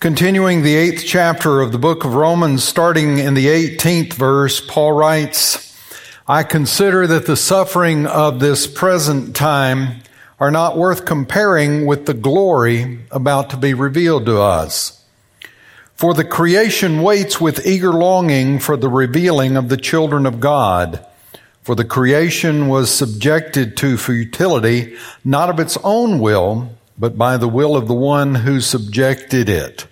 Continuing the eighth chapter of the book of Romans, starting in the 18th verse, Paul writes, I consider that the suffering of this present time are not worth comparing with the glory about to be revealed to us. For the creation waits with eager longing for the revealing of the children of God. For the creation was subjected to futility, not of its own will, but by the will of the one who subjected it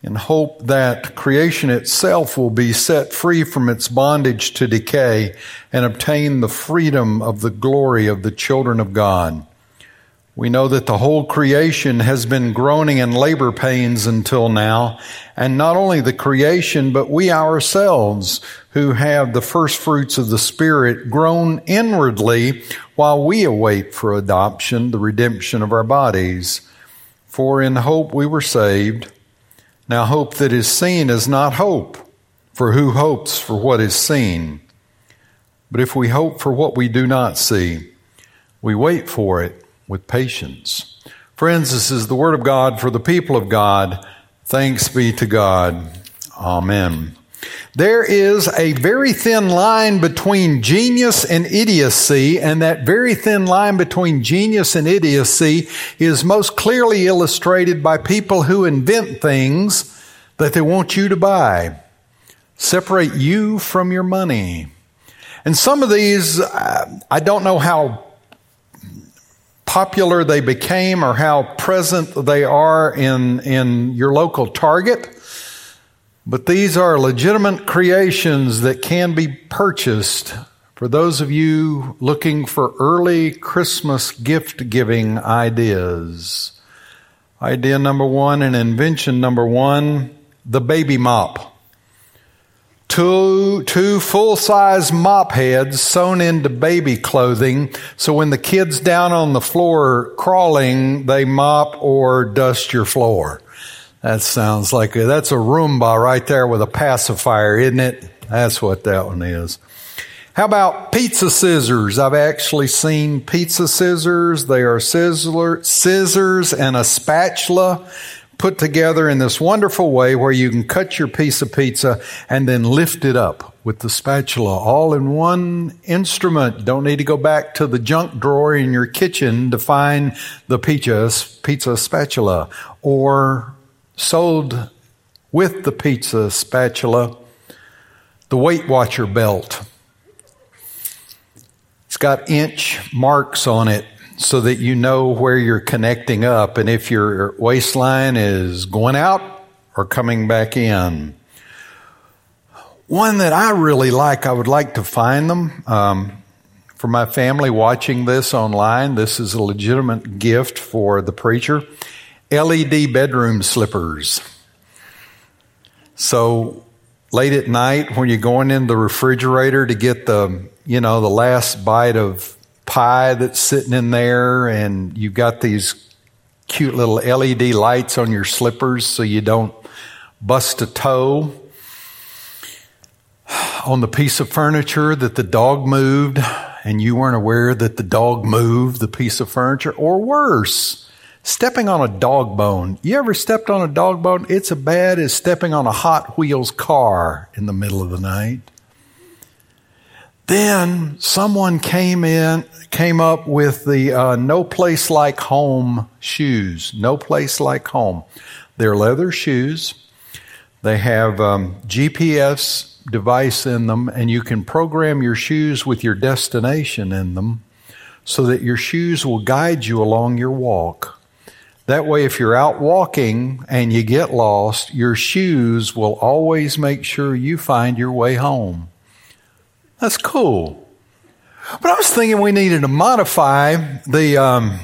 in hope that creation itself will be set free from its bondage to decay and obtain the freedom of the glory of the children of God. We know that the whole creation has been groaning in labor pains until now, and not only the creation, but we ourselves who have the first fruits of the Spirit groan inwardly while we await for adoption, the redemption of our bodies. For in hope we were saved. Now, hope that is seen is not hope, for who hopes for what is seen? But if we hope for what we do not see, we wait for it with patience. Friends, this is the word of God for the people of God. Thanks be to God. Amen. There is a very thin line between genius and idiocy, and that very thin line between genius and idiocy is most clearly illustrated by people who invent things that they want you to buy, separate you from your money. And some of these, uh, I don't know how popular they became or how present they are in, in your local Target. But these are legitimate creations that can be purchased for those of you looking for early Christmas gift giving ideas. Idea number one and invention number one, the baby mop. Two, two full size mop heads sewn into baby clothing. So when the kid's down on the floor crawling, they mop or dust your floor. That sounds like a, that's a Roomba right there with a pacifier, isn't it? That's what that one is. How about pizza scissors? I've actually seen pizza scissors. They are sizzler, scissors and a spatula put together in this wonderful way where you can cut your piece of pizza and then lift it up with the spatula all in one instrument. Don't need to go back to the junk drawer in your kitchen to find the pizza, pizza spatula or sold with the pizza spatula the Weight Watcher belt. It's got inch marks on it so that you know where you're connecting up and if your waistline is going out or coming back in. One that I really like, I would like to find them. Um, for my family watching this online, this is a legitimate gift for the preacher. LED bedroom slippers. So late at night when you're going in the refrigerator to get the, you know, the last bite of pie that's sitting in there and you've got these cute little LED lights on your slippers so you don't bust a toe on the piece of furniture that the dog moved and you weren't aware that the dog moved the piece of furniture or worse Stepping on a dog bone. You ever stepped on a dog bone? It's as bad as stepping on a Hot Wheels car in the middle of the night. Then someone came in, came up with the uh, No Place Like Home shoes. No Place Like Home. They're leather shoes. They have um, GPS device in them, and you can program your shoes with your destination in them so that your shoes will guide you along your walk. That way, if you're out walking and you get lost, your shoes will always make sure you find your way home. That's cool. But I was thinking we needed to modify the um,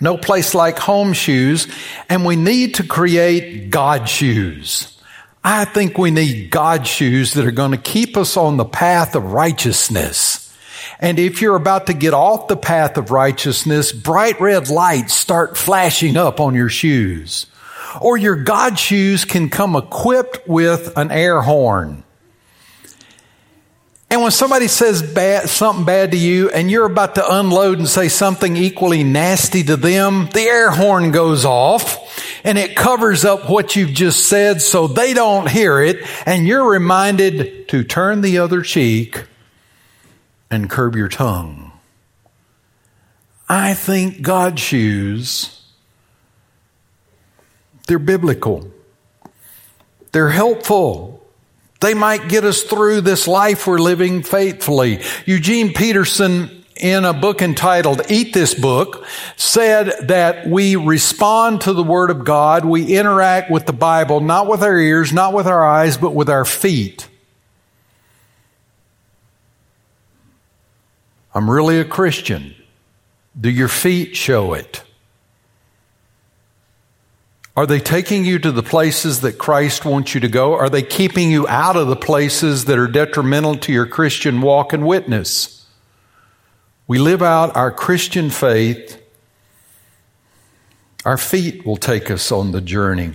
no place like home shoes, and we need to create God shoes. I think we need God shoes that are going to keep us on the path of righteousness. And if you're about to get off the path of righteousness, bright red lights start flashing up on your shoes. Or your God shoes can come equipped with an air horn. And when somebody says bad, something bad to you and you're about to unload and say something equally nasty to them, the air horn goes off and it covers up what you've just said so they don't hear it, and you're reminded to turn the other cheek and curb your tongue. I think God's shoes, they're biblical. They're helpful. They might get us through this life we're living faithfully. Eugene Peterson in a book entitled Eat This Book said that we respond to the Word of God, we interact with the Bible, not with our ears, not with our eyes, but with our feet. I'm really a Christian. Do your feet show it? Are they taking you to the places that Christ wants you to go? Are they keeping you out of the places that are detrimental to your Christian walk and witness? we live out our Christian faith, our feet will take us on the journey.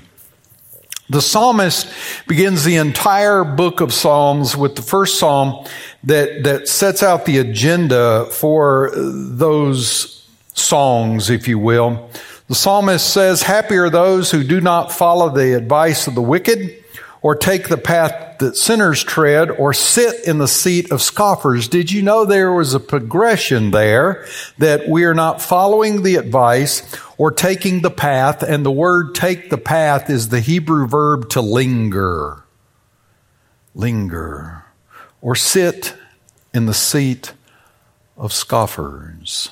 The psalmist begins the entire book of Psalms with the first psalm that, that sets out the agenda for those songs, if you will. The psalmist says, Happy are those who do not follow the advice of the wicked or take the path that sinners tread or sit in the seat of scoffers. Did you know there was a progression there that we are not following the advice or taking the path and the word take the path is the Hebrew verb to linger. Linger or sit in the seat of scoffers.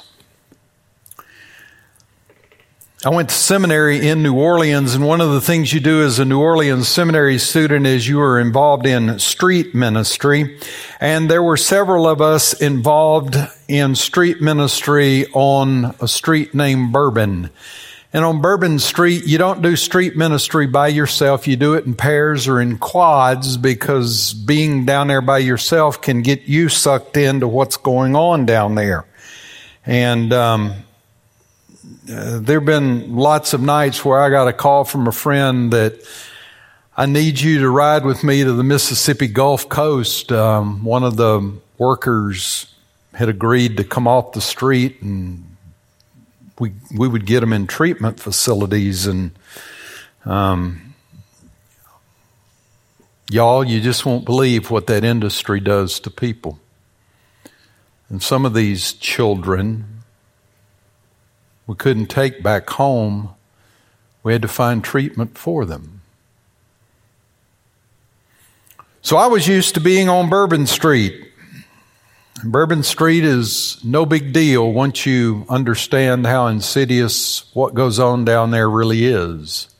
I went to seminary in New Orleans, and one of the things you do as a New Orleans seminary student is you are involved in street ministry. And there were several of us involved in street ministry on a street named Bourbon. And on Bourbon Street, you don't do street ministry by yourself. You do it in pairs or in quads because being down there by yourself can get you sucked into what's going on down there. And um, uh, there have been lots of nights where I got a call from a friend that I need you to ride with me to the Mississippi Gulf Coast. Um, one of the workers had agreed to come off the street and we we would get them in treatment facilities and um, y'all you just won't believe what that industry does to people and some of these children we couldn't take back home. We had to find treatment for them. So I was used to being on Bourbon Street. Bourbon Street is no big deal once you understand how insidious what goes on down there really is.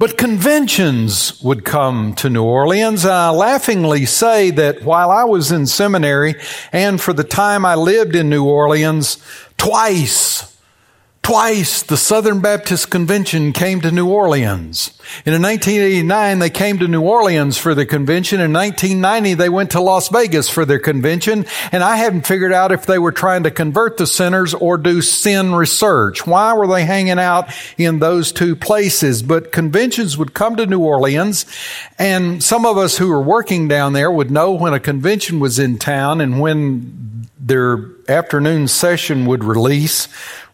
But conventions would come to New Orleans. I laughingly say that while I was in seminary and for the time I lived in New Orleans, twice Twice the Southern Baptist Convention came to New Orleans. And in 1989, they came to New Orleans for the convention. In 1990, they went to Las Vegas for their convention. And I haven't figured out if they were trying to convert the sinners or do sin research. Why were they hanging out in those two places? But conventions would come to New Orleans. And some of us who were working down there would know when a convention was in town and when their afternoon session would release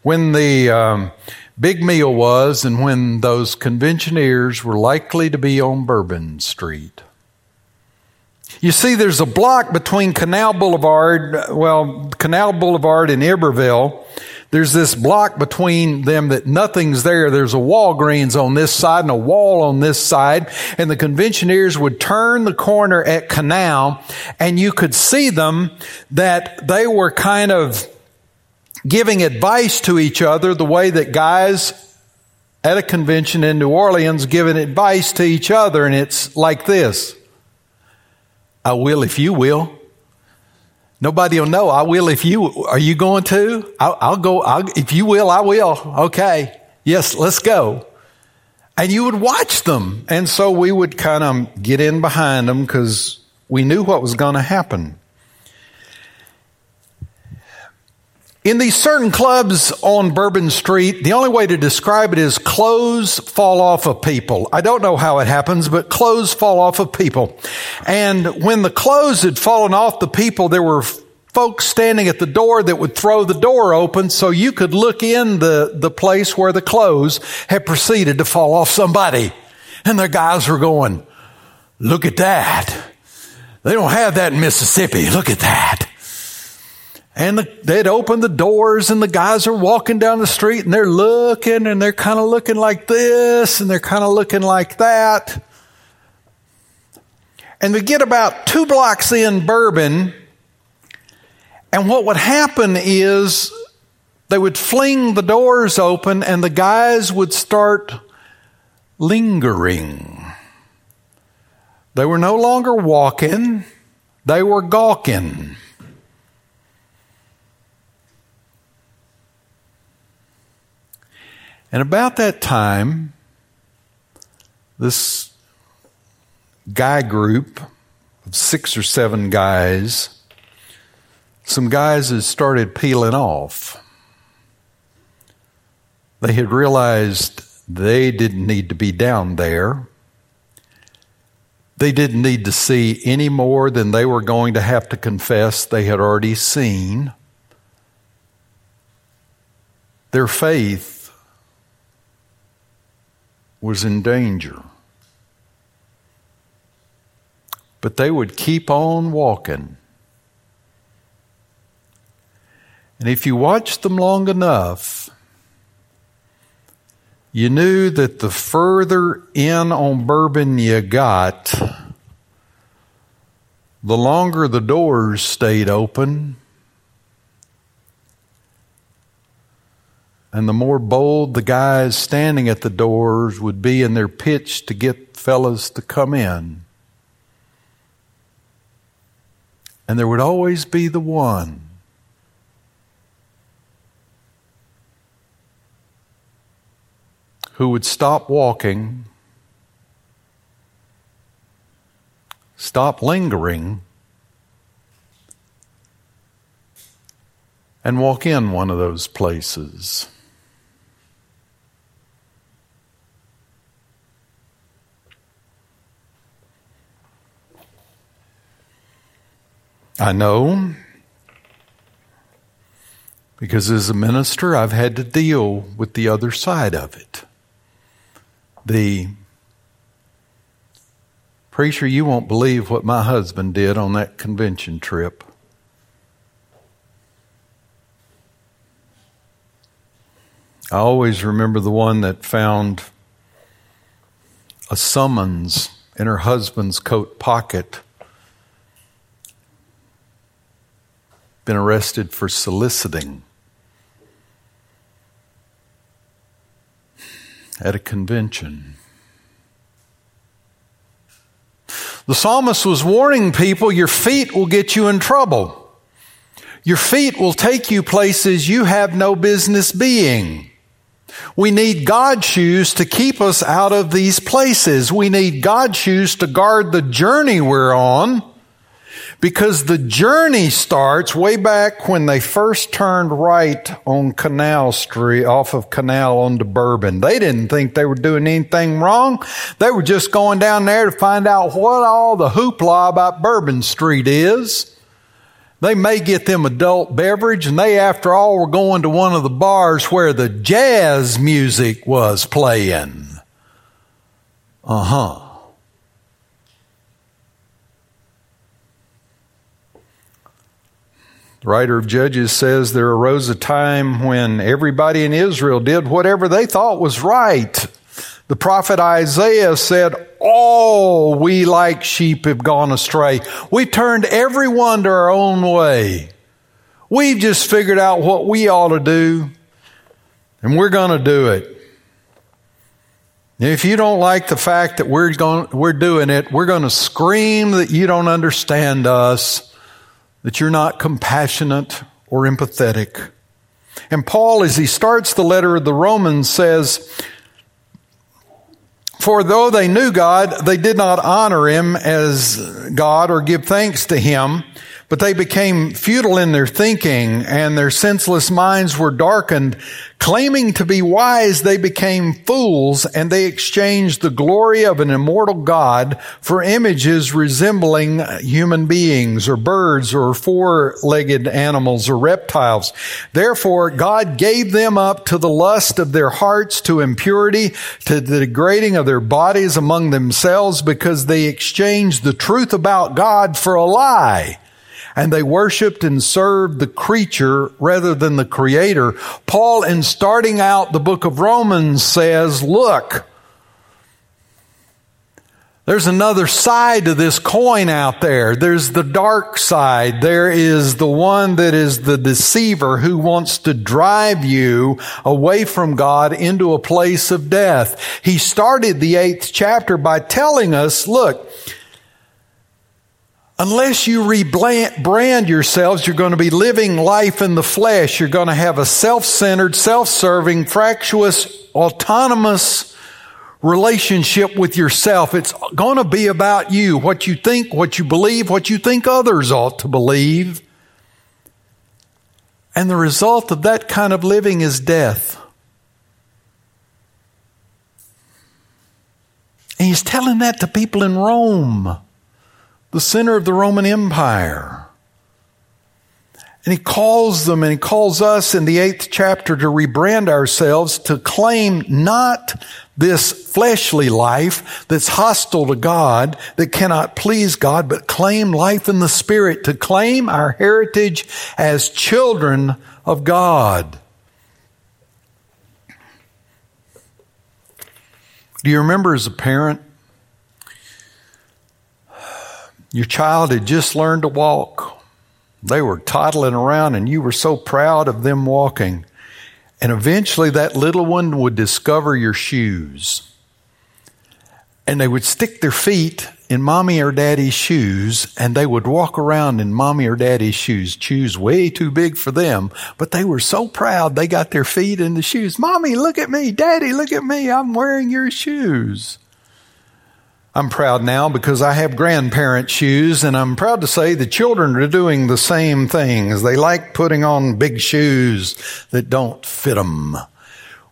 when the um, big meal was and when those conventioneers were likely to be on Bourbon Street. You see, there's a block between Canal Boulevard, well, Canal Boulevard and Iberville. There's this block between them that nothing's there. There's a Walgreens on this side and a wall on this side. And the conventioneers would turn the corner at Canal and you could see them that they were kind of giving advice to each other the way that guys at a convention in New Orleans giving advice to each other. And it's like this. I will if you will. Nobody will know. I will if you, are you going to? I'll, I'll go. I'll, if you will, I will. Okay. Yes, let's go. And you would watch them. And so we would kind of get in behind them because we knew what was going to happen. In these certain clubs on Bourbon Street, the only way to describe it is clothes fall off of people. I don't know how it happens, but clothes fall off of people. And when the clothes had fallen off the people, there were folks standing at the door that would throw the door open so you could look in the, the place where the clothes had proceeded to fall off somebody. And the guys were going, look at that. They don't have that in Mississippi. Look at that. And the, they'd open the doors and the guys are walking down the street and they're looking and they're kind of looking like this and they're kind of looking like that. And we get about two blocks in Bourbon and what would happen is they would fling the doors open and the guys would start lingering. They were no longer walking, they were gawking. And about that time, this guy group of six or seven guys, some guys had started peeling off. They had realized they didn't need to be down there. They didn't need to see any more than they were going to have to confess they had already seen. Their faith was in danger. But they would keep on walking. And if you watched them long enough, you knew that the further in on bourbon you got, the longer the doors stayed open, and the more bold the guys standing at the doors would be in their pitch to get fellas to come in. And there would always be the one who would stop walking, stop lingering, and walk in one of those places. I know because as a minister, I've had to deal with the other side of it. The preacher, you won't believe what my husband did on that convention trip. I always remember the one that found a summons in her husband's coat pocket been arrested for soliciting at a convention. The psalmist was warning people your feet will get you in trouble. Your feet will take you places you have no business being. We need God shoes to keep us out of these places. We need God shoes to guard the journey we're on because the journey starts way back when they first turned right on Canal Street, off of Canal onto Bourbon. They didn't think they were doing anything wrong. They were just going down there to find out what all the hoopla about Bourbon Street is. They may get them adult beverage, and they, after all, were going to one of the bars where the jazz music was playing. Uh huh. Writer of Judges says there arose a time when everybody in Israel did whatever they thought was right. The prophet Isaiah said, All we like sheep have gone astray. We turned everyone to our own way. We've just figured out what we ought to do, and we're going to do it. If you don't like the fact that we're going, we're doing it, we're going to scream that you don't understand us that you're not compassionate or empathetic. And Paul, as he starts the letter of the Romans, says, For though they knew God, they did not honor him as God or give thanks to him, But they became futile in their thinking and their senseless minds were darkened. Claiming to be wise, they became fools and they exchanged the glory of an immortal God for images resembling human beings or birds or four-legged animals or reptiles. Therefore, God gave them up to the lust of their hearts, to impurity, to the degrading of their bodies among themselves because they exchanged the truth about God for a lie and they worshiped and served the creature rather than the creator. Paul, in starting out the book of Romans, says, look, there's another side to this coin out there. There's the dark side. There is the one that is the deceiver who wants to drive you away from God into a place of death. He started the eighth chapter by telling us, look, Unless you rebrand yourselves, you're going to be living life in the flesh. You're going to have a self-centered, self-serving, fractious, autonomous relationship with yourself. It's going to be about you, what you think, what you believe, what you think others ought to believe. And the result of that kind of living is death. And he's telling that to people in Rome the center of the Roman Empire. And he calls them and he calls us in the eighth chapter to rebrand ourselves to claim not this fleshly life that's hostile to God, that cannot please God, but claim life in the Spirit, to claim our heritage as children of God. Do you remember as a parent your child had just learned to walk. They were toddling around and you were so proud of them walking. And eventually that little one would discover your shoes. And they would stick their feet in mommy or daddy's shoes and they would walk around in mommy or daddy's shoes, shoes way too big for them, but they were so proud they got their feet in the shoes. Mommy, look at me. Daddy, look at me. I'm wearing your shoes. I'm proud now because I have grandparent shoes and I'm proud to say the children are doing the same things. They like putting on big shoes that don't fit them.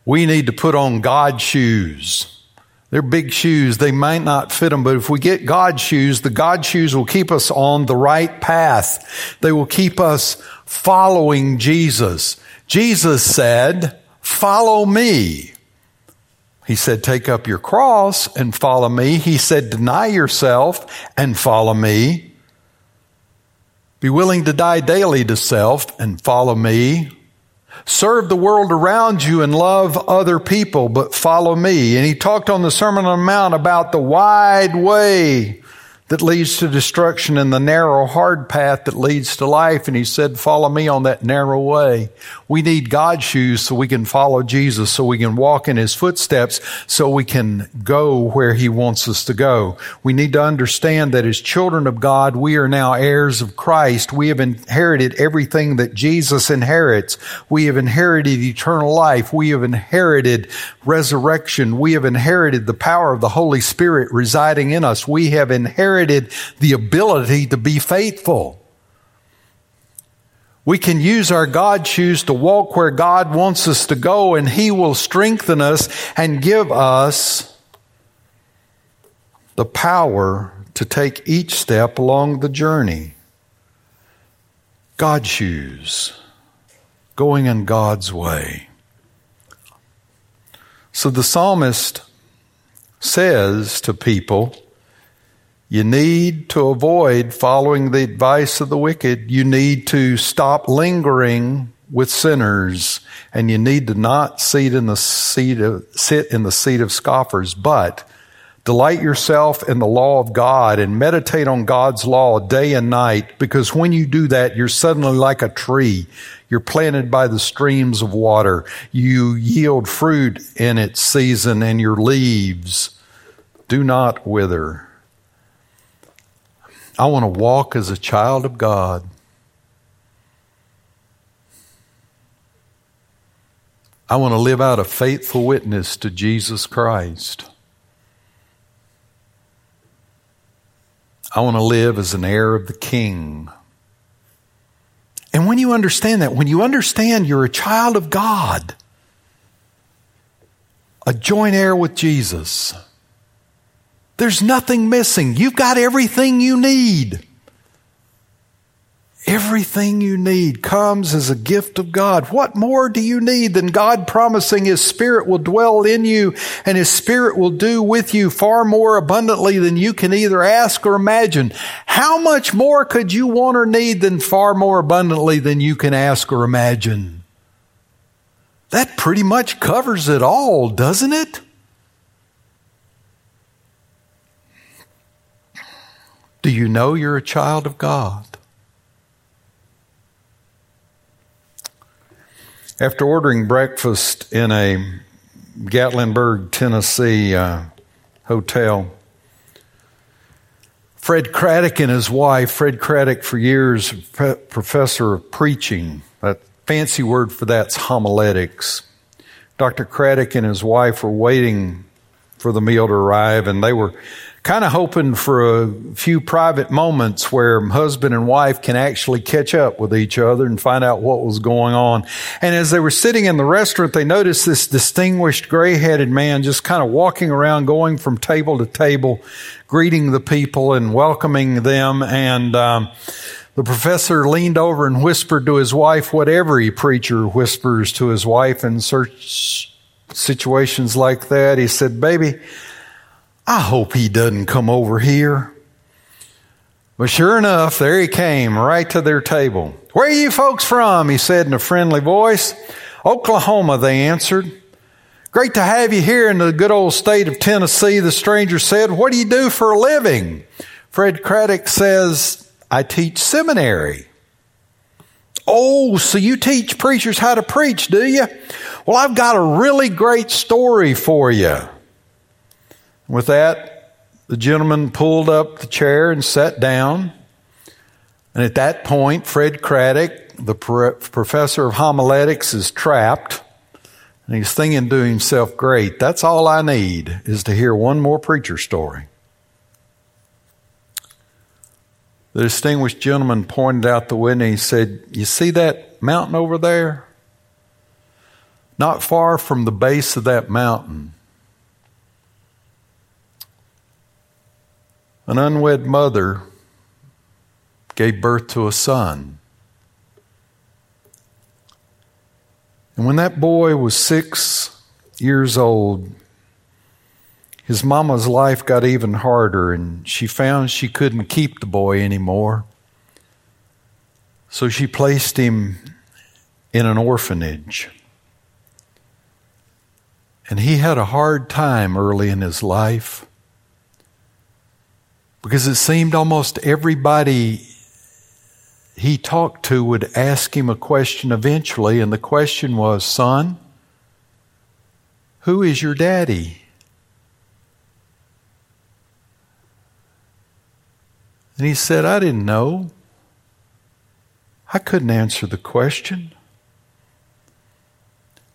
We need to put on God shoes. They're big shoes. They might not fit them, but if we get God shoes, the God shoes will keep us on the right path. They will keep us following Jesus. Jesus said, follow me. He said, take up your cross and follow me. He said, deny yourself and follow me. Be willing to die daily to self and follow me. Serve the world around you and love other people, but follow me. And he talked on the Sermon on the Mount about the wide way that leads to destruction and the narrow, hard path that leads to life. And he said, follow me on that narrow way. We need God's shoes so we can follow Jesus, so we can walk in his footsteps, so we can go where he wants us to go. We need to understand that as children of God, we are now heirs of Christ. We have inherited everything that Jesus inherits. We have inherited eternal life. We have inherited resurrection. We have inherited the power of the Holy Spirit residing in us. We have inherited the ability to be faithful. We can use our God shoes to walk where God wants us to go, and He will strengthen us and give us the power to take each step along the journey. God shoes, going in God's way. So the psalmist says to people, you need to avoid following the advice of the wicked. You need to stop lingering with sinners and you need to not sit in the seat of, sit in the seat of scoffers, but delight yourself in the law of God and meditate on God's law day and night because when you do that, you're suddenly like a tree. You're planted by the streams of water. You yield fruit in its season and your leaves do not wither. I want to walk as a child of God. I want to live out a faithful witness to Jesus Christ. I want to live as an heir of the King. And when you understand that, when you understand you're a child of God, a joint heir with Jesus, there's nothing missing. You've got everything you need. Everything you need comes as a gift of God. What more do you need than God promising His Spirit will dwell in you and His Spirit will do with you far more abundantly than you can either ask or imagine? How much more could you want or need than far more abundantly than you can ask or imagine? That pretty much covers it all, doesn't it? Do you know you're a child of God? After ordering breakfast in a Gatlinburg, Tennessee uh, hotel, Fred Craddock and his wife, Fred Craddock for years, professor of preaching, that fancy word for that's homiletics. Dr. Craddock and his wife were waiting for the meal to arrive, and they were kind of hoping for a few private moments where husband and wife can actually catch up with each other and find out what was going on. And as they were sitting in the restaurant, they noticed this distinguished gray headed man just kind of walking around, going from table to table, greeting the people and welcoming them. And, um, the professor leaned over and whispered to his wife what every preacher whispers to his wife in such situations like that. He said, Baby, I hope he doesn't come over here. But sure enough, there he came right to their table. Where are you folks from? He said in a friendly voice. Oklahoma, they answered. Great to have you here in the good old state of Tennessee, the stranger said. What do you do for a living? Fred Craddock says, I teach seminary. Oh, so you teach preachers how to preach, do you? Well, I've got a really great story for you. With that, the gentleman pulled up the chair and sat down. And at that point, Fred Craddock, the professor of homiletics, is trapped. And he's thinking to himself, great, that's all I need is to hear one more preacher story. The distinguished gentleman pointed out the window. He said, You see that mountain over there? Not far from the base of that mountain An unwed mother gave birth to a son. And when that boy was six years old, his mama's life got even harder, and she found she couldn't keep the boy anymore. So she placed him in an orphanage. And he had a hard time early in his life. Because it seemed almost everybody he talked to would ask him a question eventually, and the question was, Son, who is your daddy? And he said, I didn't know. I couldn't answer the question.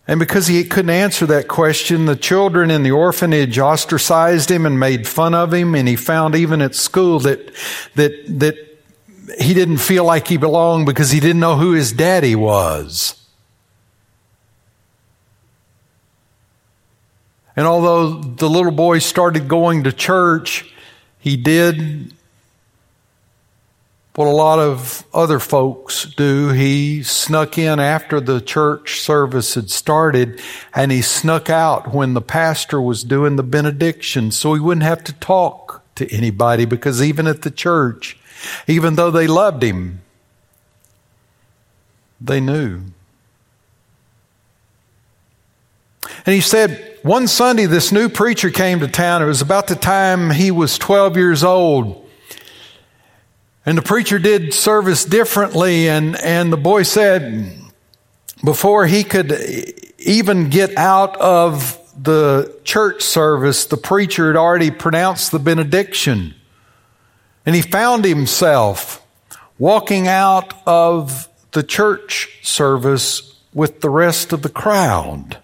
And because he couldn't answer that question, the children in the orphanage ostracized him and made fun of him. And he found even at school that, that, that he didn't feel like he belonged because he didn't know who his daddy was. And although the little boy started going to church, he did what a lot of other folks do. He snuck in after the church service had started and he snuck out when the pastor was doing the benediction so he wouldn't have to talk to anybody because even at the church, even though they loved him, they knew. And he said, one Sunday, this new preacher came to town. It was about the time he was 12 years old. And the preacher did service differently, and, and the boy said, before he could even get out of the church service, the preacher had already pronounced the benediction. And he found himself walking out of the church service with the rest of the crowd.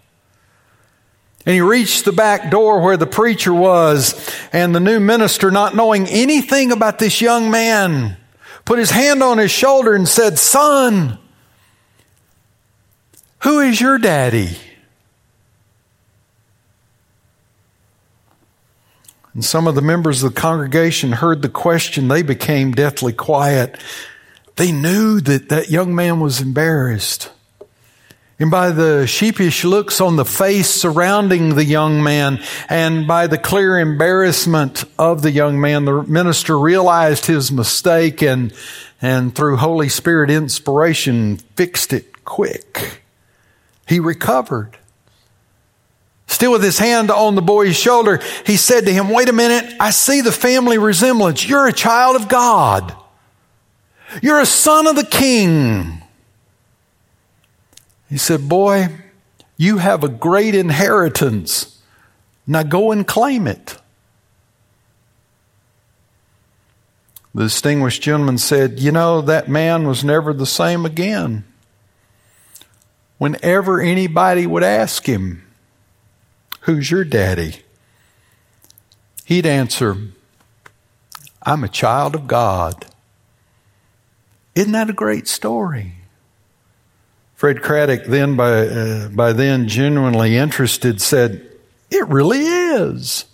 And he reached the back door where the preacher was, and the new minister, not knowing anything about this young man, put his hand on his shoulder and said, Son, Who is your daddy? And some of the members of the congregation heard the question. They became deathly quiet. They knew that that young man was embarrassed. And by the sheepish looks on the face surrounding the young man and by the clear embarrassment of the young man, the minister realized his mistake and, and through Holy Spirit inspiration fixed it quick. He recovered. Still with his hand on the boy's shoulder, he said to him, Wait a minute, I see the family resemblance. You're a child of God. You're a son of the king. He said, Boy, you have a great inheritance. Now go and claim it. The distinguished gentleman said, You know, that man was never the same again. Whenever anybody would ask him, Who's your daddy? He'd answer, I'm a child of God. Isn't that a great story? Fred Craddock, then by, uh, by then genuinely interested, said, It really is.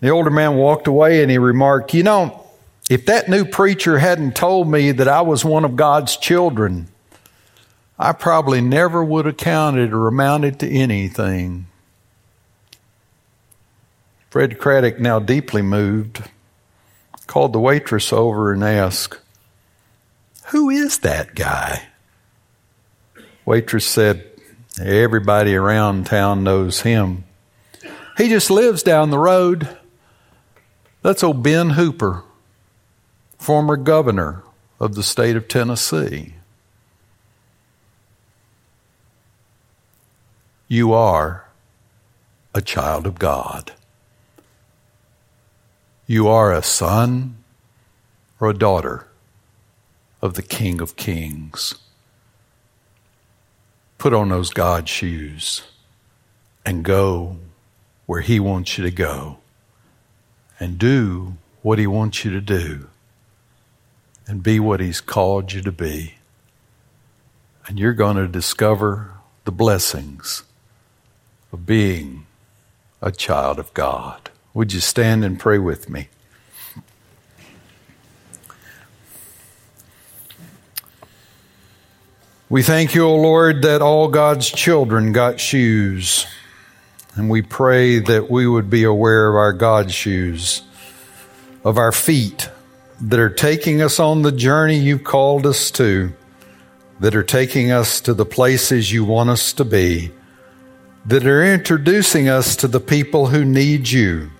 The older man walked away and he remarked, You know, if that new preacher hadn't told me that I was one of God's children, I probably never would have counted or amounted to anything. Fred Craddock, now deeply moved, called the waitress over and asked, Who is that guy? Waitress said, Everybody around town knows him. He just lives down the road. That's old Ben Hooper, former governor of the state of Tennessee. you are a child of God. You are a son or a daughter of the King of Kings. Put on those God shoes and go where He wants you to go and do what He wants you to do and be what He's called you to be. And you're going to discover the blessings of being a child of God. Would you stand and pray with me? We thank you, O Lord, that all God's children got shoes. And we pray that we would be aware of our God's shoes, of our feet that are taking us on the journey you've called us to, that are taking us to the places you want us to be that are introducing us to the people who need you.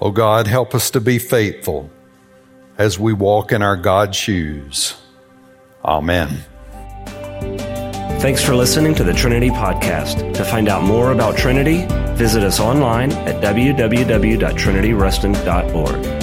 Oh God, help us to be faithful as we walk in our God's shoes. Amen. Thanks for listening to the Trinity Podcast. To find out more about Trinity, visit us online at www.trinityruston.org.